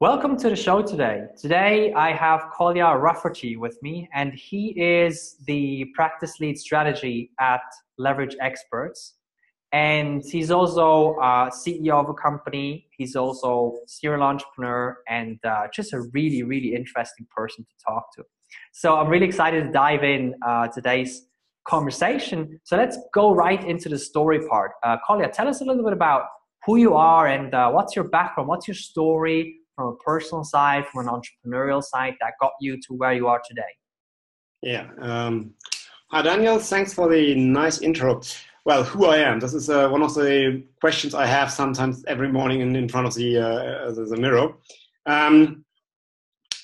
Welcome to the show today. Today I have Kolya Rafferty with me, and he is the practice lead strategy at Leverage Experts. And he's also uh, CEO of a company. He's also serial entrepreneur and uh, just a really, really interesting person to talk to. So I'm really excited to dive in uh, today's conversation. So let's go right into the story part. Uh, Kolya, tell us a little bit about who you are and uh, what's your background, what's your story, from a personal side, from an entrepreneurial side that got you to where you are today? Yeah. Um, hi, Daniel. Thanks for the nice intro. Well, who I am. This is uh, one of the questions I have sometimes every morning in, in front of the, uh, the, mirror. Um,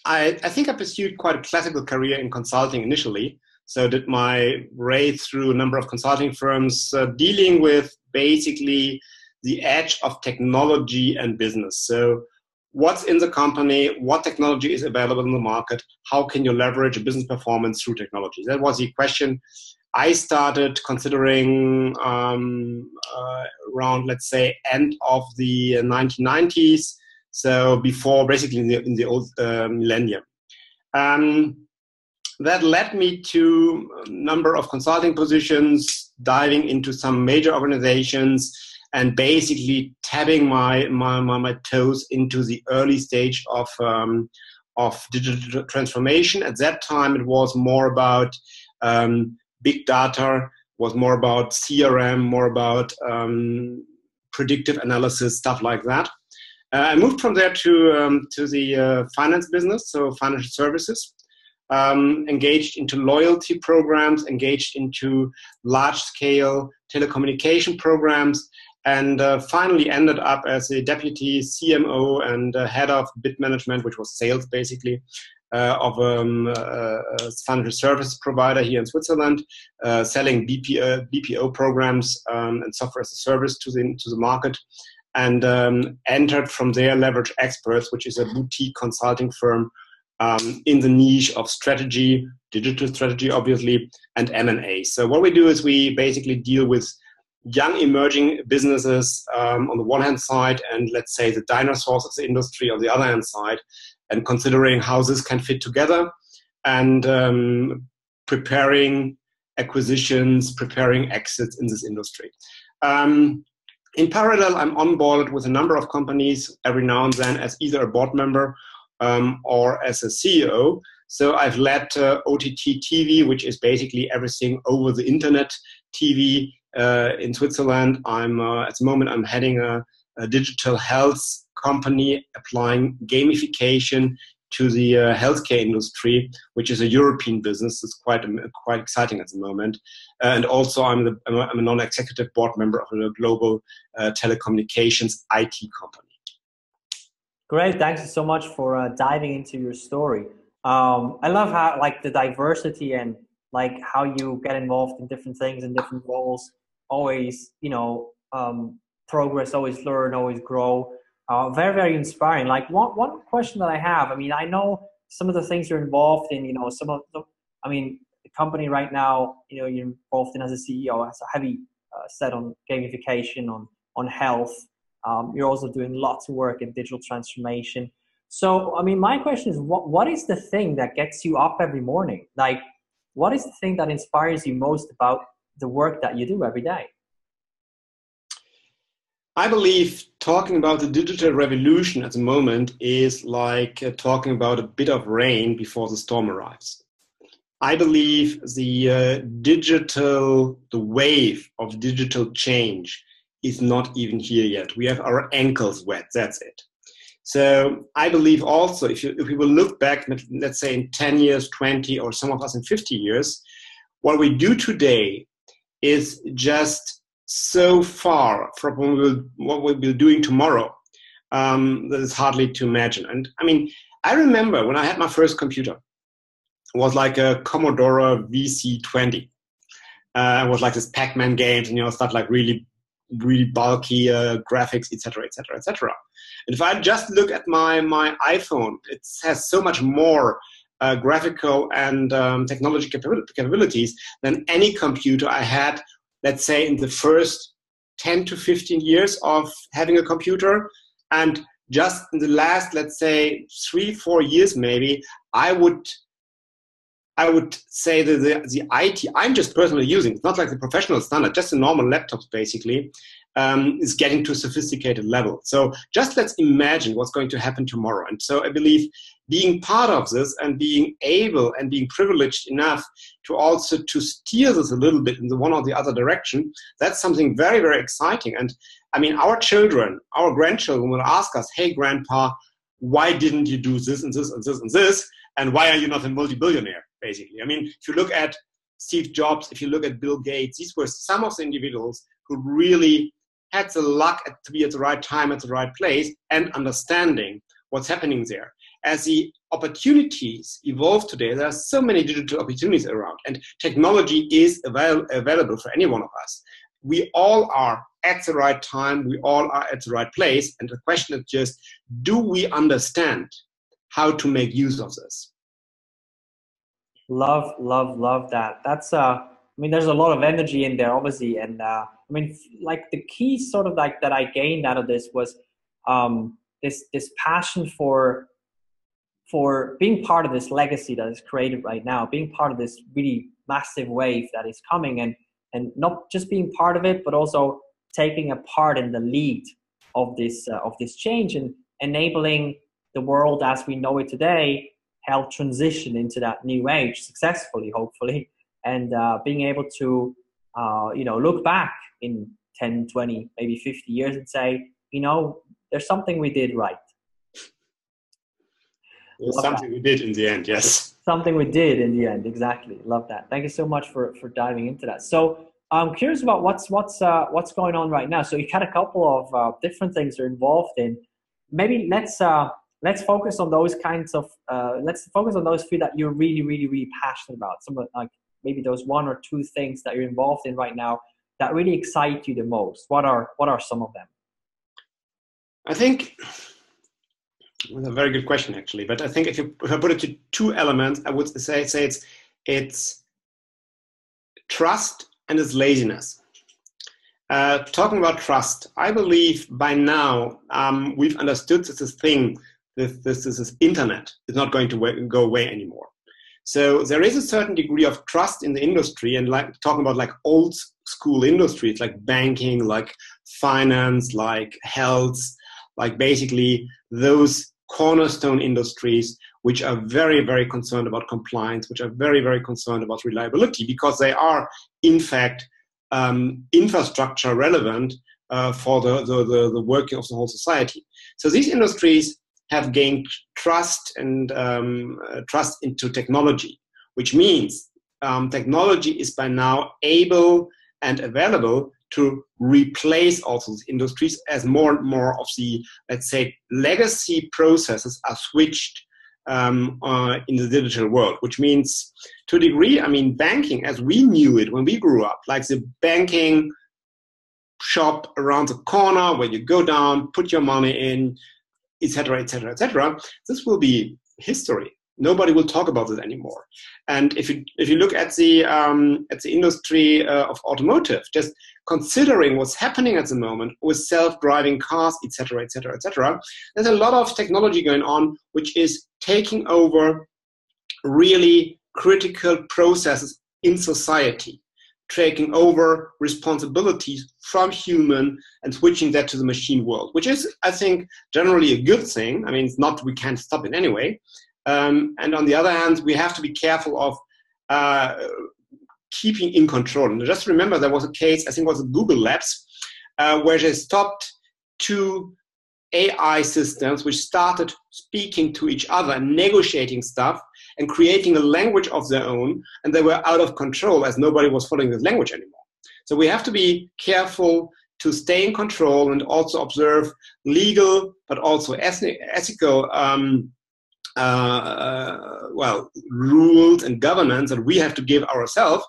I, I think I pursued quite a classical career in consulting initially. So did my way through a number of consulting firms uh, dealing with basically the edge of technology and business. So what's in the company, what technology is available in the market, how can you leverage business performance through technology? That was the question I started considering um, uh, around, let's say, end of the 1990s, so before basically in the, in the old uh, millennium. Um, that led me to a number of consulting positions, diving into some major organizations, and basically tapping my, my, my, my toes into the early stage of, um, of digital transformation. At that time, it was more about um, big data, was more about CRM, more about um, predictive analysis, stuff like that. Uh, I moved from there to, um, to the uh, finance business, so financial services. Um, engaged into loyalty programs, engaged into large scale telecommunication programs, and uh, finally ended up as a deputy CMO and uh, head of bid management, which was sales basically, uh, of um, a financial service provider here in Switzerland, uh, selling BPO, BPO programs um, and software as a service to the, to the market. And um, entered from there Leverage Experts, which is a boutique consulting firm um, in the niche of strategy, digital strategy, obviously, and M&A. So what we do is we basically deal with young emerging businesses um, on the one hand side and let's say the dinosaurs of the industry on the other hand side and considering how this can fit together and um, preparing acquisitions preparing exits in this industry. Um, in parallel i'm on board with a number of companies every now and then as either a board member um, or as a ceo so i've led uh, ott tv which is basically everything over the internet tv in Switzerland. I'm uh, at the moment I'm heading a, a, digital health company applying gamification to the uh, healthcare industry, which is a European business. It's quite um, quite exciting at the moment. and also, I'm, the, I'm, a, I'm a non-executive board member of a global uh, telecommunications IT company. Great, thanks so much for uh, diving into your story. Um, I love how like the diversity and like how you get involved in different things and different roles always, you know, um, progress, always learn, always grow. Uh, very, very inspiring. Like one, one question that I have, I mean, I know some of the things you're involved in, you know, some of the, I mean, the company right now, you know, you're involved in as a CEO has a heavy uh, set on gamification, on, on health. Um, you're also doing lots of work in digital transformation. So, I mean, my question is, what, what is the thing that gets you up every morning? Like, what is the thing that inspires you most about the work that you do every day? I believe talking about the digital revolution at the moment is like uh, talking about a bit of rain before the storm arrives. I believe the uh, digital, the wave of digital change is not even here yet. We have our ankles wet, that's it. So I believe also if, you, if we will look back, let's say in 10 years, 20, or some of us in 50 years, what we do today is just so far from what we'll, what we'll be doing tomorrow um, that it's hardly to imagine. And I mean, I remember when I had my first computer, it was like a Commodore VC20. Uh, it was like this Pac-Man games and you know stuff like really, really bulky uh, graphics, etc., etc., etc. And if I just look at my my iPhone, it has so much more uh, graphical and um, technology capabilities than any computer I had, let's say, in the first 10 to 15 years of having a computer. And just in the last, let's say, three, four years, maybe, I would I would say that the, the IT I'm just personally using, it's not like the professional standard, just the normal laptops basically, um, is getting to a sophisticated level. So just let's imagine what's going to happen tomorrow. And so I believe being part of this and being able and being privileged enough to also to steer this a little bit in the one or the other direction, that's something very, very exciting. And I mean, our children, our grandchildren will ask us, hey, grandpa, why didn't you do this and this and this and this? And why are you not a multi-billionaire, basically? I mean, if you look at Steve Jobs, if you look at Bill Gates, these were some of the individuals who really had the luck to be at the right time at the right place and understanding what's happening there. As the opportunities evolve today, there are so many digital opportunities around, and technology is avail- available for any one of us. We all are at the right time, we all are at the right place, and the question is just do we understand how to make use of this? Love, love, love that. That's uh I mean, there's a lot of energy in there, obviously, and uh, I mean, like the key sort of like that I gained out of this was um, this this passion for for being part of this legacy that is created right now, being part of this really massive wave that is coming, and and not just being part of it, but also taking a part in the lead of this uh, of this change and enabling the world as we know it today help transition into that new age successfully, hopefully and uh, being able to uh, you know look back in 10 20 maybe 50 years and say you know there's something we did right. Something that. we did in the end yes. Something we did in the end exactly. Love that. Thank you so much for for diving into that. So i'm curious about what's what's uh, what's going on right now. So you had a couple of uh, different things you're involved in. Maybe let's uh, let's focus on those kinds of uh, let's focus on those few that you're really really really passionate about some of like maybe those one or two things that you're involved in right now that really excite you the most? What are what are some of them? I think it's a very good question actually. But I think if you if I put it to two elements, I would say say it's it's trust and it's laziness. Uh, talking about trust, I believe by now um, we've understood this thing, this, this, this internet, is not going to go away anymore. So there is a certain degree of trust in the industry, and like talking about like old school industries like banking, like finance, like health, like basically those cornerstone industries which are very very concerned about compliance, which are very very concerned about reliability because they are in fact um, infrastructure relevant uh, for the, the, the, the working of the whole society. So these industries have gained trust and um, uh, trust into technology, which means um, technology is by now able and available to replace also these industries as more and more of the, let's say, legacy processes are switched um, uh, in the digital world, which means to a degree, I mean, banking as we knew it when we grew up, like the banking shop around the corner where you go down, put your money in, etc., etc., etc. This will be history. Nobody will talk about this anymore. And if you if you look at the um, at the industry uh, of automotive, just considering what's happening at the moment with self-driving cars, etc., etc., etc., there's a lot of technology going on which is taking over really critical processes in society taking over responsibilities from human and switching that to the machine world, which is, I think, generally a good thing. I mean, it's not we can't stop it anyway. Um, and on the other hand, we have to be careful of uh, keeping in control. And just remember, there was a case, I think it was Google Labs, uh, where they stopped two AI systems which started speaking to each other and negotiating stuff and creating a language of their own, and they were out of control as nobody was following this language anymore. So we have to be careful to stay in control and also observe legal but also ethical um, uh, well rules and governance that we have to give ourselves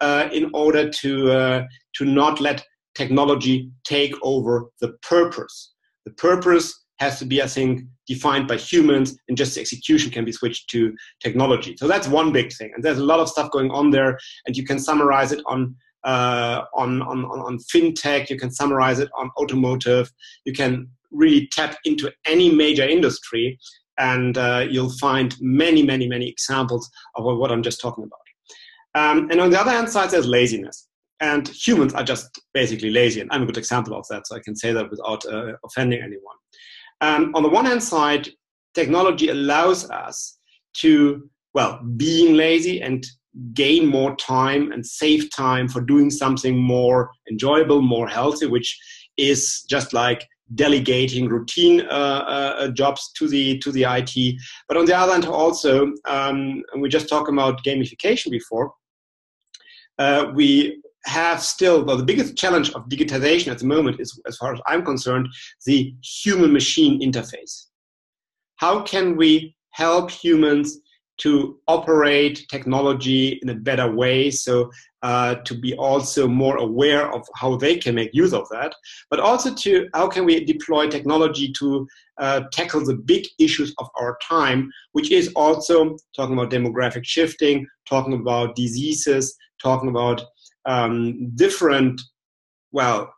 uh, in order to uh, to not let technology take over the purpose. The purpose has to be, I think, defined by humans, and just the execution can be switched to technology. So that's one big thing, and there's a lot of stuff going on there, and you can summarize it on uh, on, on on fintech. You can summarize it on automotive. You can really tap into any major industry, and uh, you'll find many, many, many examples of what I'm just talking about. Um, and on the other hand side, there's laziness. And humans are just basically lazy. And I'm a good example of that, so I can say that without uh, offending anyone. Um, on the one hand side, technology allows us to, well, being lazy and gain more time and save time for doing something more enjoyable, more healthy, which is just like delegating routine uh, uh, jobs to the to the IT. But on the other hand, also, um, we just talked about gamification before. Uh, we have still well the biggest challenge of digitization at the moment is as far as i'm concerned the human machine interface. How can we help humans to operate technology in a better way so uh, to be also more aware of how they can make use of that but also to how can we deploy technology to uh, tackle the big issues of our time which is also talking about demographic shifting talking about diseases talking about um, different, well,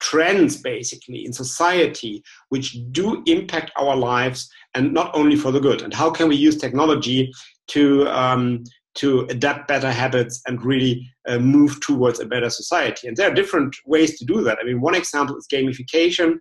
trends basically in society which do impact our lives and not only for the good. And how can we use technology to um, to adapt better habits and really uh, move towards a better society? And there are different ways to do that. I mean one example is gamification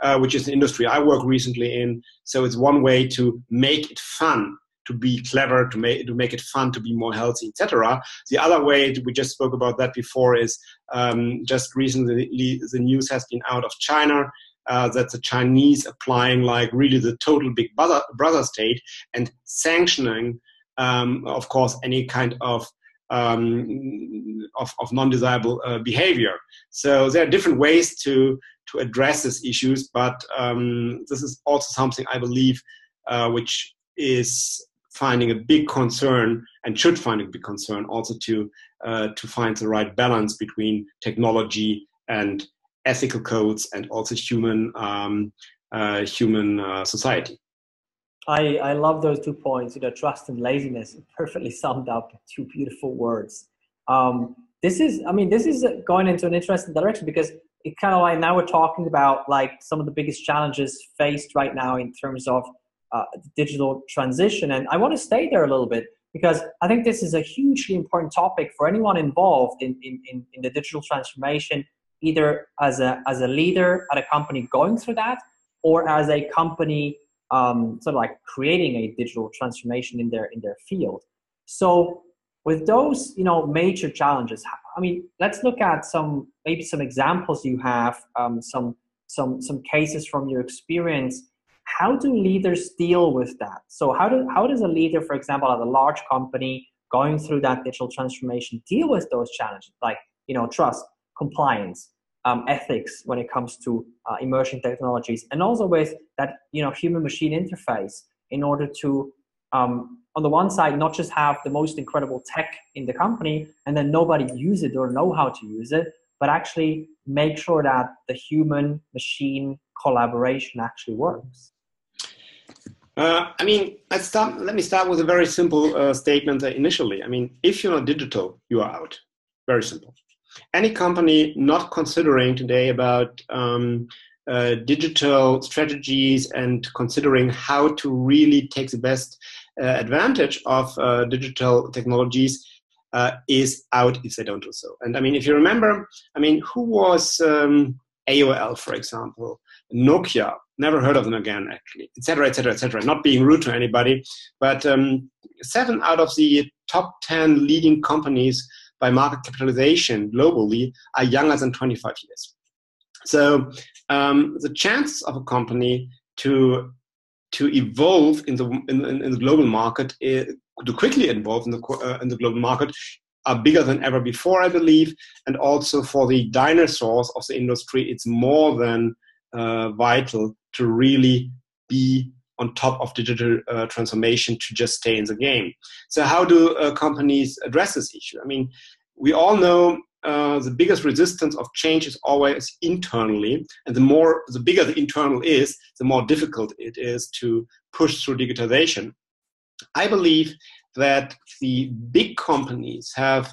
uh, which is an industry i work recently in. So it's one way to make it fun to be clever, to make to make it fun, to be more healthy, etc. The other way we just spoke about that before is um, just recently the news has been out of China. Uh, that the Chinese applying like really the total big brother, brother state and sanctioning, um, of course, any kind of um, of, of, non-desirable uh, behavior. So there are different ways to to address these issues, but um, this is also something I believe uh, which is finding a big concern and should find a big concern also to uh, to find the right balance between technology and ethical codes and also human um, uh, human uh, society. I, I love those two points. You know, trust and laziness perfectly summed up. Two beautiful words. Um, this is, I mean, this is going into an interesting direction because it kind of like now we're talking about like some of the biggest challenges faced right now in terms of uh, digital transition. And I want to stay there a little bit because I think this is a hugely important topic for anyone involved in, in, in, in the digital transformation, either as a, as a leader at a company going through that or as a company um, sort of like creating a digital transformation in their, in their field. So with those, you know, major challenges, I mean, let's look at some, maybe some examples you have, um, some, some, some cases from your experience how do leaders deal with that? So how do how does a leader, for example, at a large company going through that digital transformation deal with those challenges like you know trust, compliance, um, ethics when it comes to uh, emerging technologies, and also with that you know human machine interface in order to um, on the one side not just have the most incredible tech in the company and then nobody use it or know how to use it but actually make sure that the human machine collaboration actually works uh, I mean, let's start, let me start with a very simple uh, statement initially. I mean, if you're not digital, you are out. Very simple. Any company not considering today about um, uh, digital strategies and considering how to really take the best uh, advantage of uh, digital technologies uh, is out if they don't do so. And I mean, if you remember, I mean, who was um, AOL, for example, Nokia, never heard of them again, actually, etc., etc., etc. Not being rude to anybody, but um, seven out of the top 10 leading companies by market capitalization globally are younger than 25 years. So um, the chances of a company to to evolve in the in, in the global market, uh, to quickly evolve in the uh, in the global market, are bigger than ever before, I believe. And also for the dinosaurs of the industry, it's more than uh, vital to really be on top of digital uh, transformation to just stay in the game. So, how do uh, companies address this issue? I mean, we all know uh, the biggest resistance of change is always internally, and the more, the bigger the internal is, the more difficult it is to push through digitization. I believe that the big companies have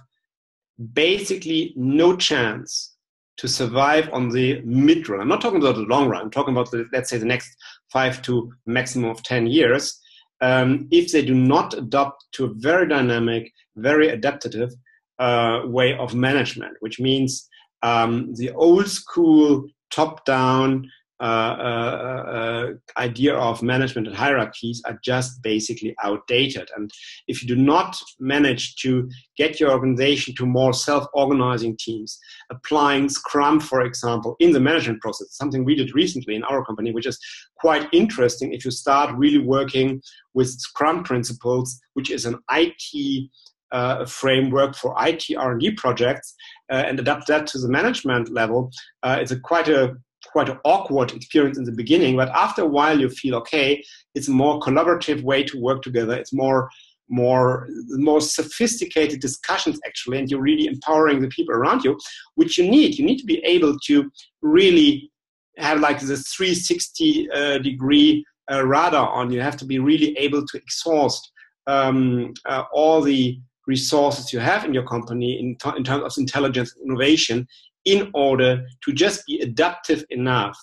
basically no chance to survive on the mid run. I'm not talking about the long run. I'm talking about the, let's say the next five to maximum of ten years. Um, if they do not adopt to a very dynamic, very adaptive uh, way of management, which means um, the old school top down idea of management and hierarchies are just basically outdated. And if you do not manage to get your organization to more self-organizing teams, applying Scrum, for example, in the management process, something we did recently in our company, which is quite interesting if you start really working with Scrum principles, which is an IT uh, framework for IT R&D projects uh, and adapt that to the management level, uh, it's a quite a quite an awkward experience in the beginning, but after a while you feel okay. It's a more collaborative way to work together. It's more more more sophisticated discussions actually, and you're really empowering the people around you, which you need. You need to be able to really have like this 360 uh, degree uh, radar on. You have to be really able to exhaust um, uh, all the resources you have in your company in, in terms of intelligence innovation in order to just be adaptive enough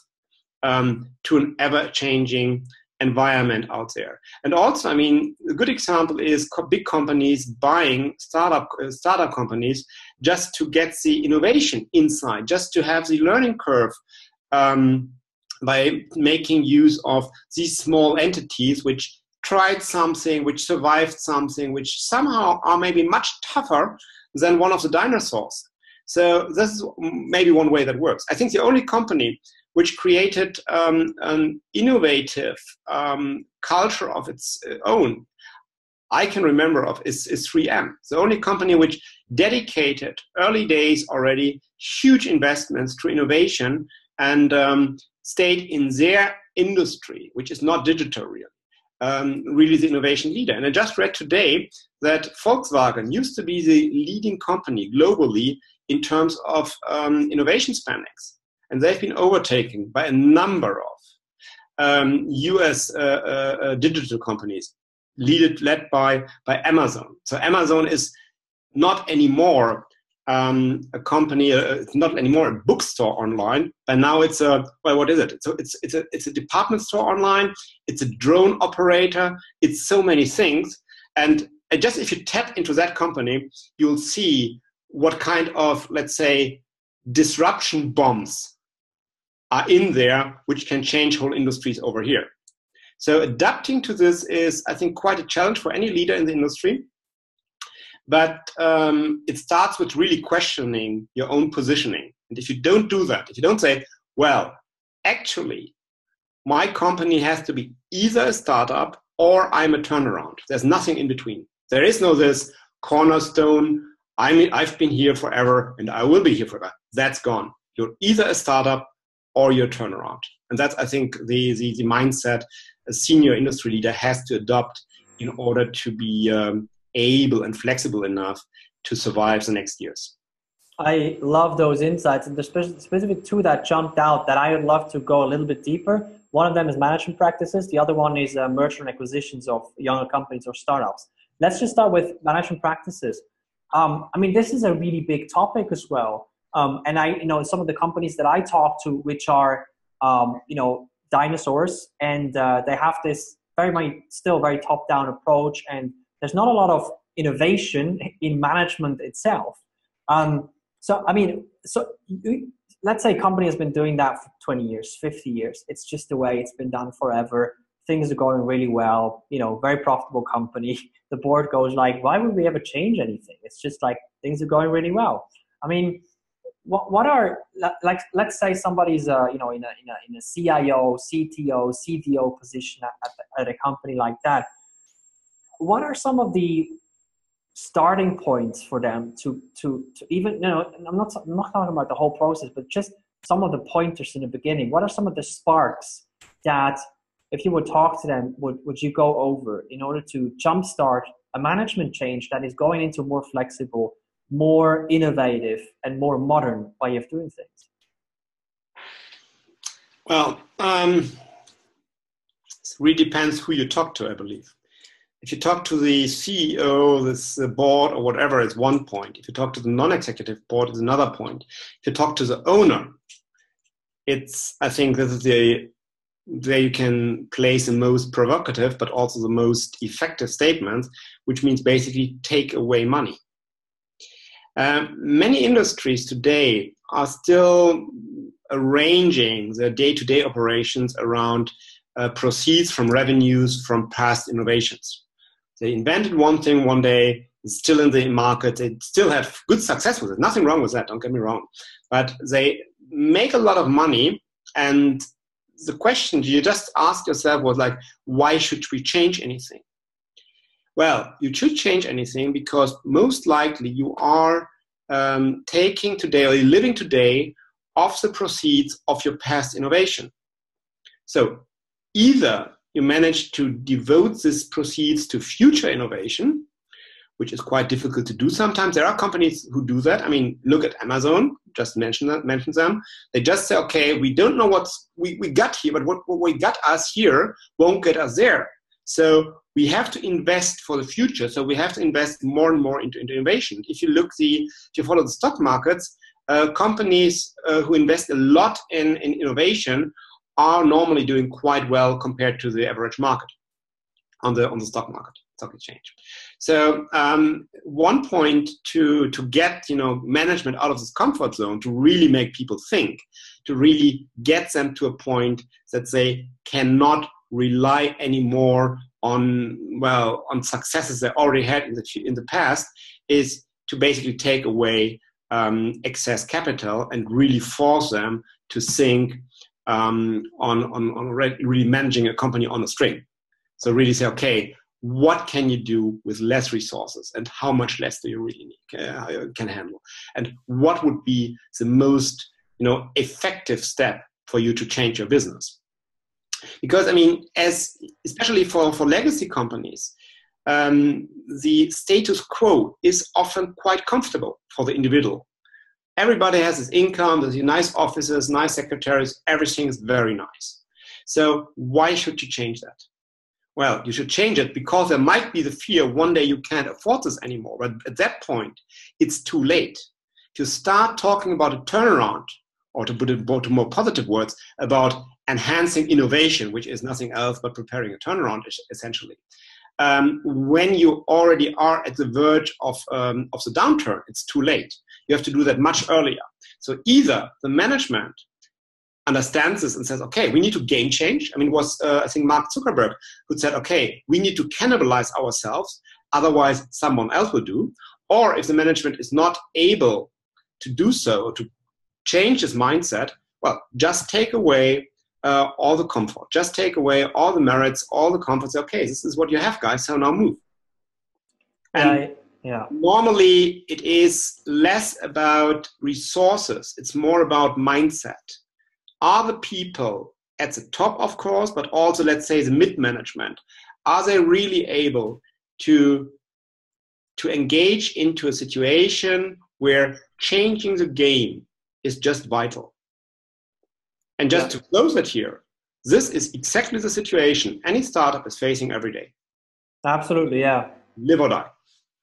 um, to an ever changing environment out there. And also, I mean, a good example is co- big companies buying startup uh, startup companies just to get the innovation inside, just to have the learning curve. Um, by making use of these small entities which tried something, which survived something, which somehow are maybe much tougher than one of the dinosaurs. So this is maybe one way that works. I think the only company which created um, an innovative um, culture of its own I can remember of is, is 3M. The only company which dedicated early days already huge investments to innovation and um, stayed in their industry, which is not digital really. Um, really the innovation leader. And I just read today that Volkswagen used to be the leading company globally in terms of um, innovation spendings. And they've been overtaken by a number of um, US uh, uh, uh, digital companies, lead, led by, by Amazon. So Amazon is not anymore um, a company, uh, it's not anymore a bookstore online, but now it's a, well, what is it? So it's, it's, a, it's a department store online, it's a drone operator, it's so many things. And just if you tap into that company, you'll see what kind of, let's say, disruption bombs are in there which can change whole industries over here. So adapting to this is, I think, quite a challenge for any leader in the industry. But um, it starts with really questioning your own positioning. And if you don't do that, if you don't say, well, actually, my company has to be either a startup or I'm a turnaround. There's nothing in between. There is no this cornerstone I mean, I've been here forever and I will be here forever. That's gone. You're either a startup or you're turnaround. And that's, I think, the, the, the mindset a senior industry leader has to adopt in order to be um, able and flexible enough to survive the next years. I love those insights, and the specific two that jumped out that I would love to go a little bit deeper. One of them is management practices. The other one is uh, merger and acquisitions of younger companies or startups. Let's just start with management practices. Um, I mean, this is a really big topic as well. Um, and I, you know, some of the companies that I talk to, which are, um, you know, dinosaurs, and uh, they have this very much still very top-down approach, and there's not a lot of innovation in management itself. Um, so, I mean, so let's say a company has been doing that for 20 years, 50 years. It's just the way it's been done forever things are going really well you know very profitable company. The board goes like why would we ever change anything? It's just like things are going really well. I mean what, what are like let's say somebody's uh, you know in a, in a in a cio cto cdo position at, at, a company like that. What are some of the starting points for them to to to even you know i'm not i'm not talking about the whole process but just some of the pointers in the beginning. What are some of the sparks that if you would talk to them, would, would you go over in order to jumpstart a management change that is going into more flexible, more innovative, and more modern way of doing things? Well, um, it really depends who you talk to, I believe. if you talk to the CEO, this the board, or whatever, it's one point. If you talk to the non-executive board, it's another point. If you talk to the owner, it's I think this is the where you can place the most provocative, but also the most effective statements, which means basically take away money. Um, many industries today are still arranging their day-to-day operations around uh, proceeds from revenues from past innovations. They invented one thing one day, it's still in the market, they still have good success with it. Nothing wrong with that, don't get me wrong. But they make a lot of money, and the question you just asked yourself was like, why should we change anything? Well, you should change anything because most likely you are um, taking today or living today off the proceeds of your past innovation. So either you manage to devote these proceeds to future innovation, which is quite difficult to do sometimes. There are companies who do that. I mean, look at Amazon, just mention that, mention them. They just say, okay, we don't know what we, we got here, but what, what we got us here won't get us there. So we have to invest for the future. So we have to invest more and more into, into innovation. If you look the, if you follow the stock markets, uh, companies uh, who invest a lot in, in innovation are normally doing quite well compared to the average market on the on the stock market, stock exchange. So um, one point to to get you know management out of this comfort zone to really make people think, to really get them to a point that they cannot rely anymore on well on successes they already had in the in the past is to basically take away um, excess capital and really force them to think um, on, on, on really managing a company on a string. So really say, okay, what can you do with less resources and how much less do you really need, uh, can handle? And what would be the most you know, effective step for you to change your business? Because I mean, as especially for, for legacy companies, um, the status quo is often quite comfortable for the individual everybody has his income, there's nice offices, nice secretaries, everything is very nice. So why should you change that? Well, you should change it because there might be the fear one day you can't afford this anymore. But at that point, it's too late. To start talking about a turnaround, or to put it to more positive words, about enhancing innovation, which is nothing else but preparing a turnaround, essentially. Um, when you already are at the verge of, um, of the downturn, it's too late. You have to do that much earlier. So either the management understands this and says, okay, we need to game change. I mean, it was, uh, I think, Mark Zuckerberg who said, okay, we need to cannibalize ourselves, otherwise, someone else will do. Or if the management is not able to do so, to change his mindset, well, just take away uh, all the comfort, just take away all the merits, all the comforts. Okay, this is what you have, guys, so now move. And I, yeah. Normally, it is less about resources, it's more about mindset. Are the people at the top, of course, but also, let's say, the mid management, are they really able to, to engage into a situation where changing the game is just vital? And just yeah. to close it here, this is exactly the situation any startup is facing every day. Absolutely, yeah. Live or die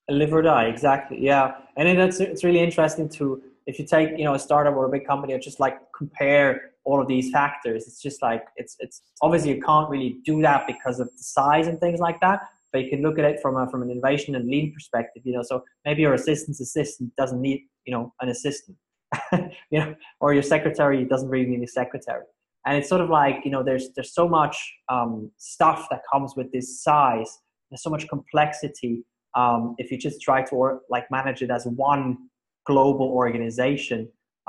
live or die exactly yeah and it's it's really interesting to if you take you know a startup or a big company and just like compare all of these factors it's just like it's it's obviously you can't really do that because of the size and things like that but you can look at it from a from an innovation and lean perspective you know so maybe your assistant's assistant doesn't need you know an assistant you know or your secretary doesn't really need a secretary. And it's sort of like you know there's there's so much um, stuff that comes with this size there's so much complexity um, if you just try to or, like manage it as one global organization.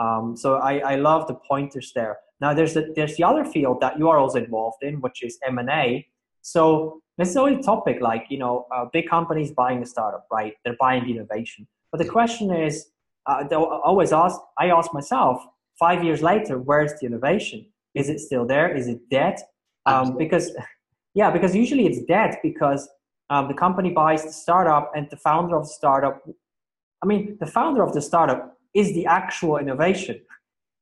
Um, so I, I love the pointers there. Now there's the, there's the other field that you are also involved in, which is M and A. So this is always a topic like you know uh, big companies buying a startup, right? They're buying the innovation. But the question is, uh, I always ask. I ask myself, five years later, where's the innovation? Is it still there? Is it dead? Um, because yeah, because usually it's dead because um, the company buys the startup, and the founder of the startup, I mean, the founder of the startup is the actual innovation.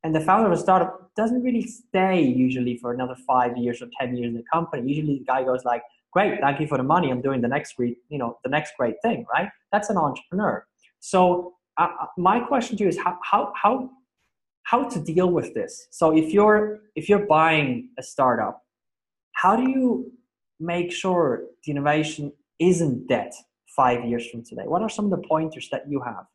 And the founder of a startup doesn't really stay usually for another five years or 10 years in the company. Usually the guy goes like, great, thank you for the money. I'm doing the next great, you know, the next great thing, right? That's an entrepreneur. So uh, uh, my question to you is how, how, how, how to deal with this. So if you're, if you're buying a startup, how do you make sure the innovation isn't dead five years from today? What are some of the pointers that you have?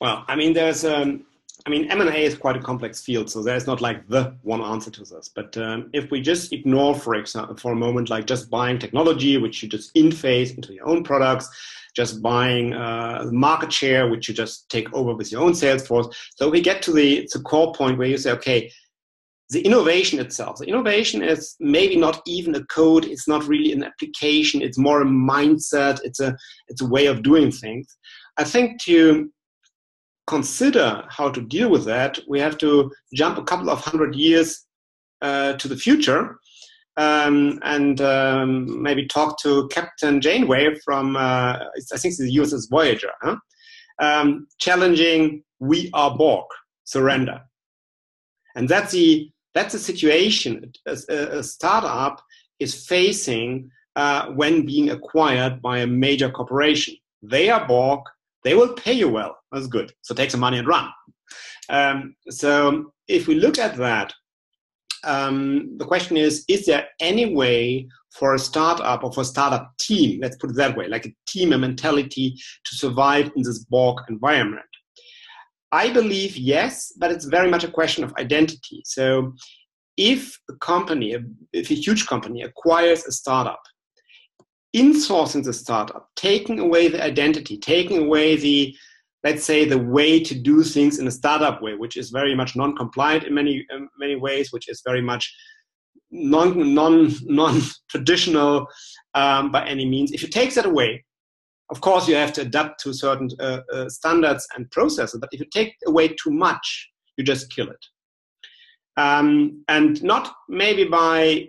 Well, I mean, there's, um, I mean, M&A is quite a complex field, so there's not like the one answer to this. But um, if we just ignore, for example, for a moment, like just buying technology, which you just interface into your own products, just buying uh, market share, which you just take over with your own sales force. So we get to the, the core point where you say, okay, the innovation itself. The innovation is maybe not even a code. It's not really an application. It's more a mindset. It's a it's a way of doing things. I think to consider how to deal with that, we have to jump a couple of hundred years uh, to the future um, and um, maybe talk to Captain Janeway from, uh, I think the USS Voyager, huh? um, challenging "We are Borg, surrender." And that's the that's the situation a, a startup is facing uh, when being acquired by a major corporation. They are Borg, they will pay you well. That's good. So take some money and run. Um, so if we look at that, um, the question is: Is there any way for a startup or for a startup team, let's put it that way, like a team, a mentality to survive in this Borg environment? I believe yes, but it's very much a question of identity. So if a company, if a huge company acquires a startup, insourcing the startup, taking away the identity, taking away the, let's say, the way to do things in a startup way, which is very much non-compliant in many in many ways, which is very much non non non traditional um, by any means. If you take that away, of course you have to adapt to certain uh, uh, standards and processes. But if you take away too much, you just kill it. Um, and not maybe by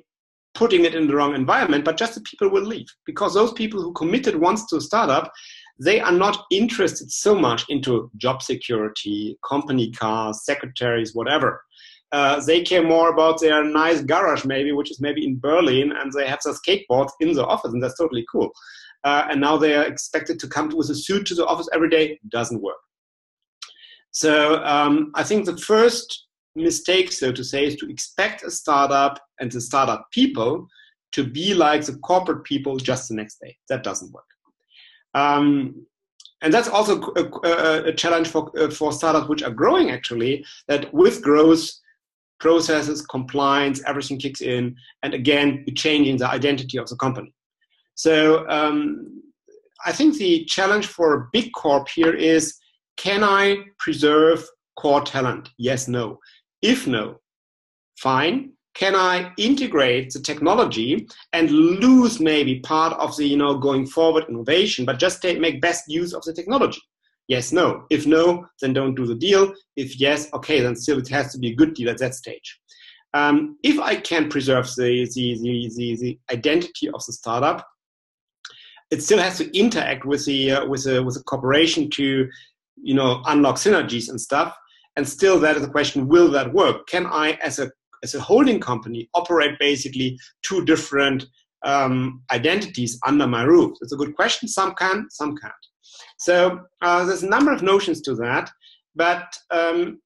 putting it in the wrong environment, but just the people will leave because those people who committed once to a startup, they are not interested so much into job security, company cars, secretaries, whatever. Uh, they care more about their nice garage, maybe, which is maybe in Berlin, and they have their skateboards in the office, and that's totally cool. Uh, and now they are expected to come with a suit to the office every day. Doesn't work. So um, I think the first mistake, so to say, is to expect a startup and the startup people to be like the corporate people just the next day. That doesn't work. Um, and that's also a, a, challenge for, uh, for startups which are growing actually, that with growth, processes, compliance, everything kicks in. And again, changing the identity of the company. So um, I think the challenge for a big corp here is can I preserve core talent? Yes, no. If no, fine. Can I integrate the technology and lose maybe part of the you know going forward innovation, but just take, make best use of the technology? Yes, no. If no, then don't do the deal. If yes, okay, then still it has to be a good deal at that stage. Um, if I can preserve the, the, the, the, the identity of the startup, it still has to interact with the uh, with a with a corporation to you know unlock synergies and stuff and still, that is a question: Will that work? Can I, as a as a holding company, operate basically two different um, identities under my roof? It's a good question. Some can, some can't. So uh, there's a number of notions to that, but um,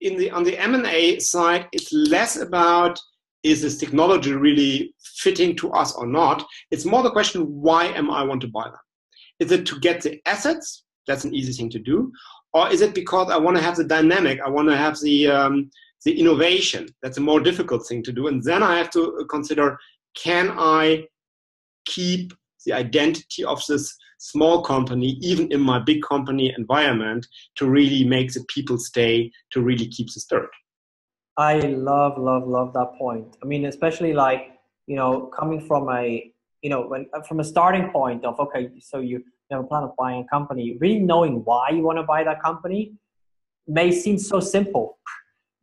in the on the M&A side, it's less about is this technology really fitting to us or not. It's more the question: Why am I want to buy them? Is it to get the assets? That's an easy thing to do or is it because I want to have the dynamic? I want to have the um, the innovation. That's a more difficult thing to do, and then I have to consider: Can I keep the identity of this small company, even in my big company environment, to really make the people stay, to really keep the spirit? I love, love, love that point. I mean, especially like you know, coming from a you know, when uh, from a starting point of okay, so you you have a plan of buying a company, really knowing why you want to buy that company may seem so simple,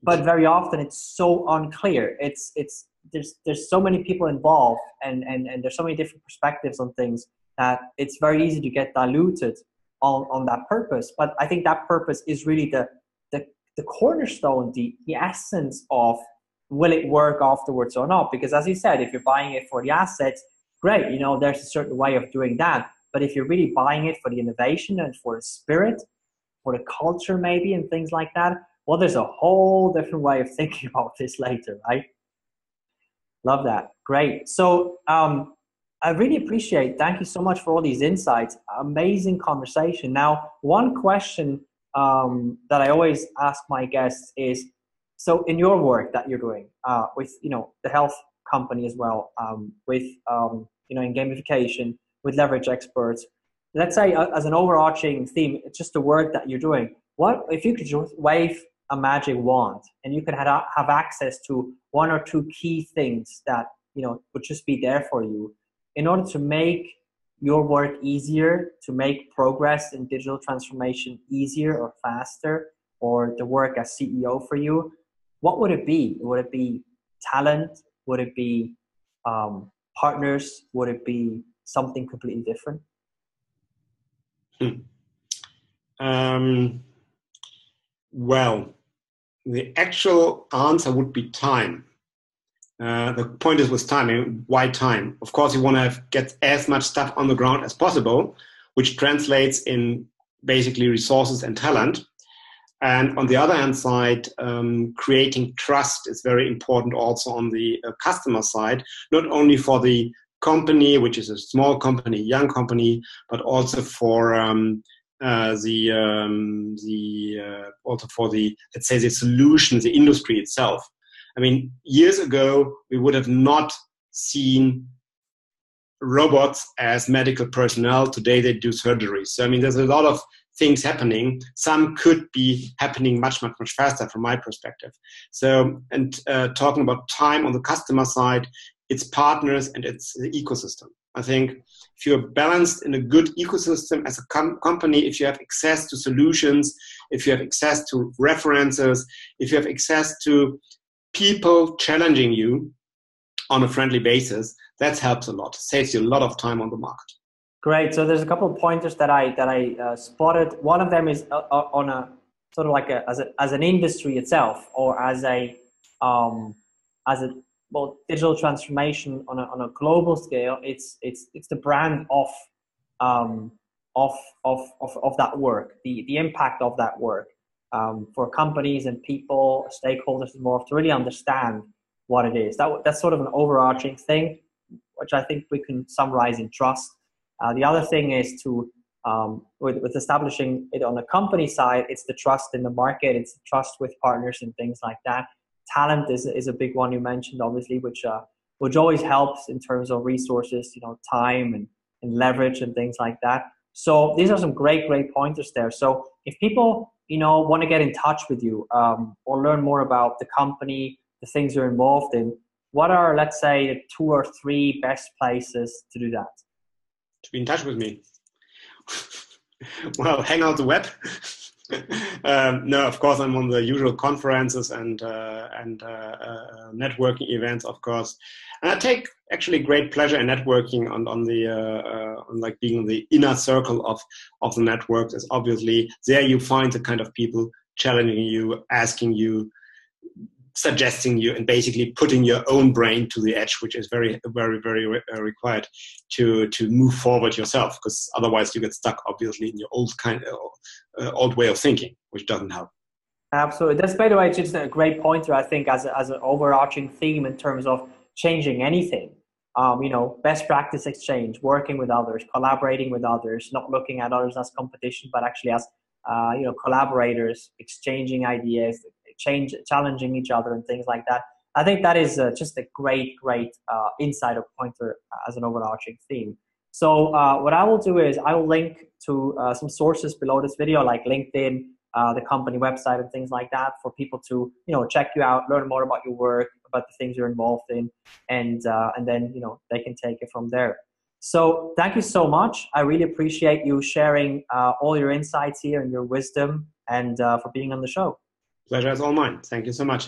but very often it's so unclear. It's it's there's there's so many people involved and and and there's so many different perspectives on things that it's very easy to get diluted on on that purpose. But I think that purpose is really the the cornerstone, the the essence of will it work afterwards or not? Because as you said, if you're buying it for the assets, great. You know, there's a certain way of doing that. But if you're really buying it for the innovation and for the spirit, for the culture maybe and things like that, well, there's a whole different way of thinking about this later, right? Love that. Great. So um, I really appreciate. Thank you so much for all these insights. Amazing conversation. Now, one question um, that I always ask my guests is: so in your work that you're doing uh, with you know the health company as well, um, with um, you know in gamification, with leverage experts. Let's say uh, as an overarching theme, it's just the work that you're doing. What if you could just wave a magic wand and you could have, have access to one or two key things that you know would just be there for you in order to make your work easier to make progress in digital transformation easier or faster or the work as ceo for you what would it be would it be talent would it be um, partners would it be something completely different hmm. um, well the actual answer would be time. Uh, the point is with time. Why time? Of course, you want to get as much stuff on the ground as possible, which translates in basically resources and talent. And on the other hand side, um, creating trust is very important also on the uh, customer side, not only for the company, which is a small company, young company, but also for um, uh, the um, the uh, also for the let's say the solution, the industry itself. I mean, years ago we would have not seen robots as medical personnel. Today they do surgeries. So I mean, there's a lot of things happening. Some could be happening much much much faster from my perspective. So and uh, talking about time on the customer side, its partners and its the ecosystem. I think if you're balanced in a good ecosystem as a com- company, if you have access to solutions, if you have access to references, if you have access to people challenging you on a friendly basis, that helps a lot. Saves you a lot of time on the market. Great. So there's a couple of pointers that I that I uh, spotted. One of them is uh, uh on a sort of like a as, a as an industry itself, or as a um, as a well digital transformation on a, on a global scale it's it's it's the brand of um, of, of of of that work the the impact of that work um, for companies and people stakeholders involved to really understand what it is that that's sort of an overarching thing which i think we can summarize in trust uh, the other thing is to um, with, with establishing it on the company side it's the trust in the market it's the trust with partners and things like that talent is, is a big one you mentioned, obviously, which uh, which always helps in terms of resources, you know, time and, and leverage and things like that. So these are some great, great pointers there. So if people, you know, want to get in touch with you um, or learn more about the company, the things you're involved in, what are, let's say, the two or three best places to do that? To be in touch with me. well, hang out the web. um, no, of course, I'm on the usual conferences and uh, and uh, uh, networking events, of course, and I take actually great pleasure in networking on on the uh, uh, on like being in the inner circle of of the networks. Is obviously there you find the kind of people challenging you, asking you, suggesting you and basically putting your own brain to the edge, which is very, very, very re- required to to move forward yourself. Because otherwise, you get stuck, obviously, in your old kind of uh, old way of thinking, which doesn't help. Absolutely. That's by the way just a great pointer. I think as a, as an overarching theme in terms of changing anything. Um, you know, best practice exchange, working with others, collaborating with others, not looking at others as competition, but actually as uh, you know collaborators, exchanging ideas, change, challenging each other and things like that. I think that is uh, just a great, great uh, insight or pointer as an overarching theme. So uh, what I will do is I will link to uh, some sources below this video, like LinkedIn, uh, the company website, and things like that, for people to you know check you out, learn more about your work, about the things you're involved in, and uh, and then you know they can take it from there. So thank you so much. I really appreciate you sharing all your insights here and your wisdom, and for being on the show. Pleasure is all mine. Thank you so much.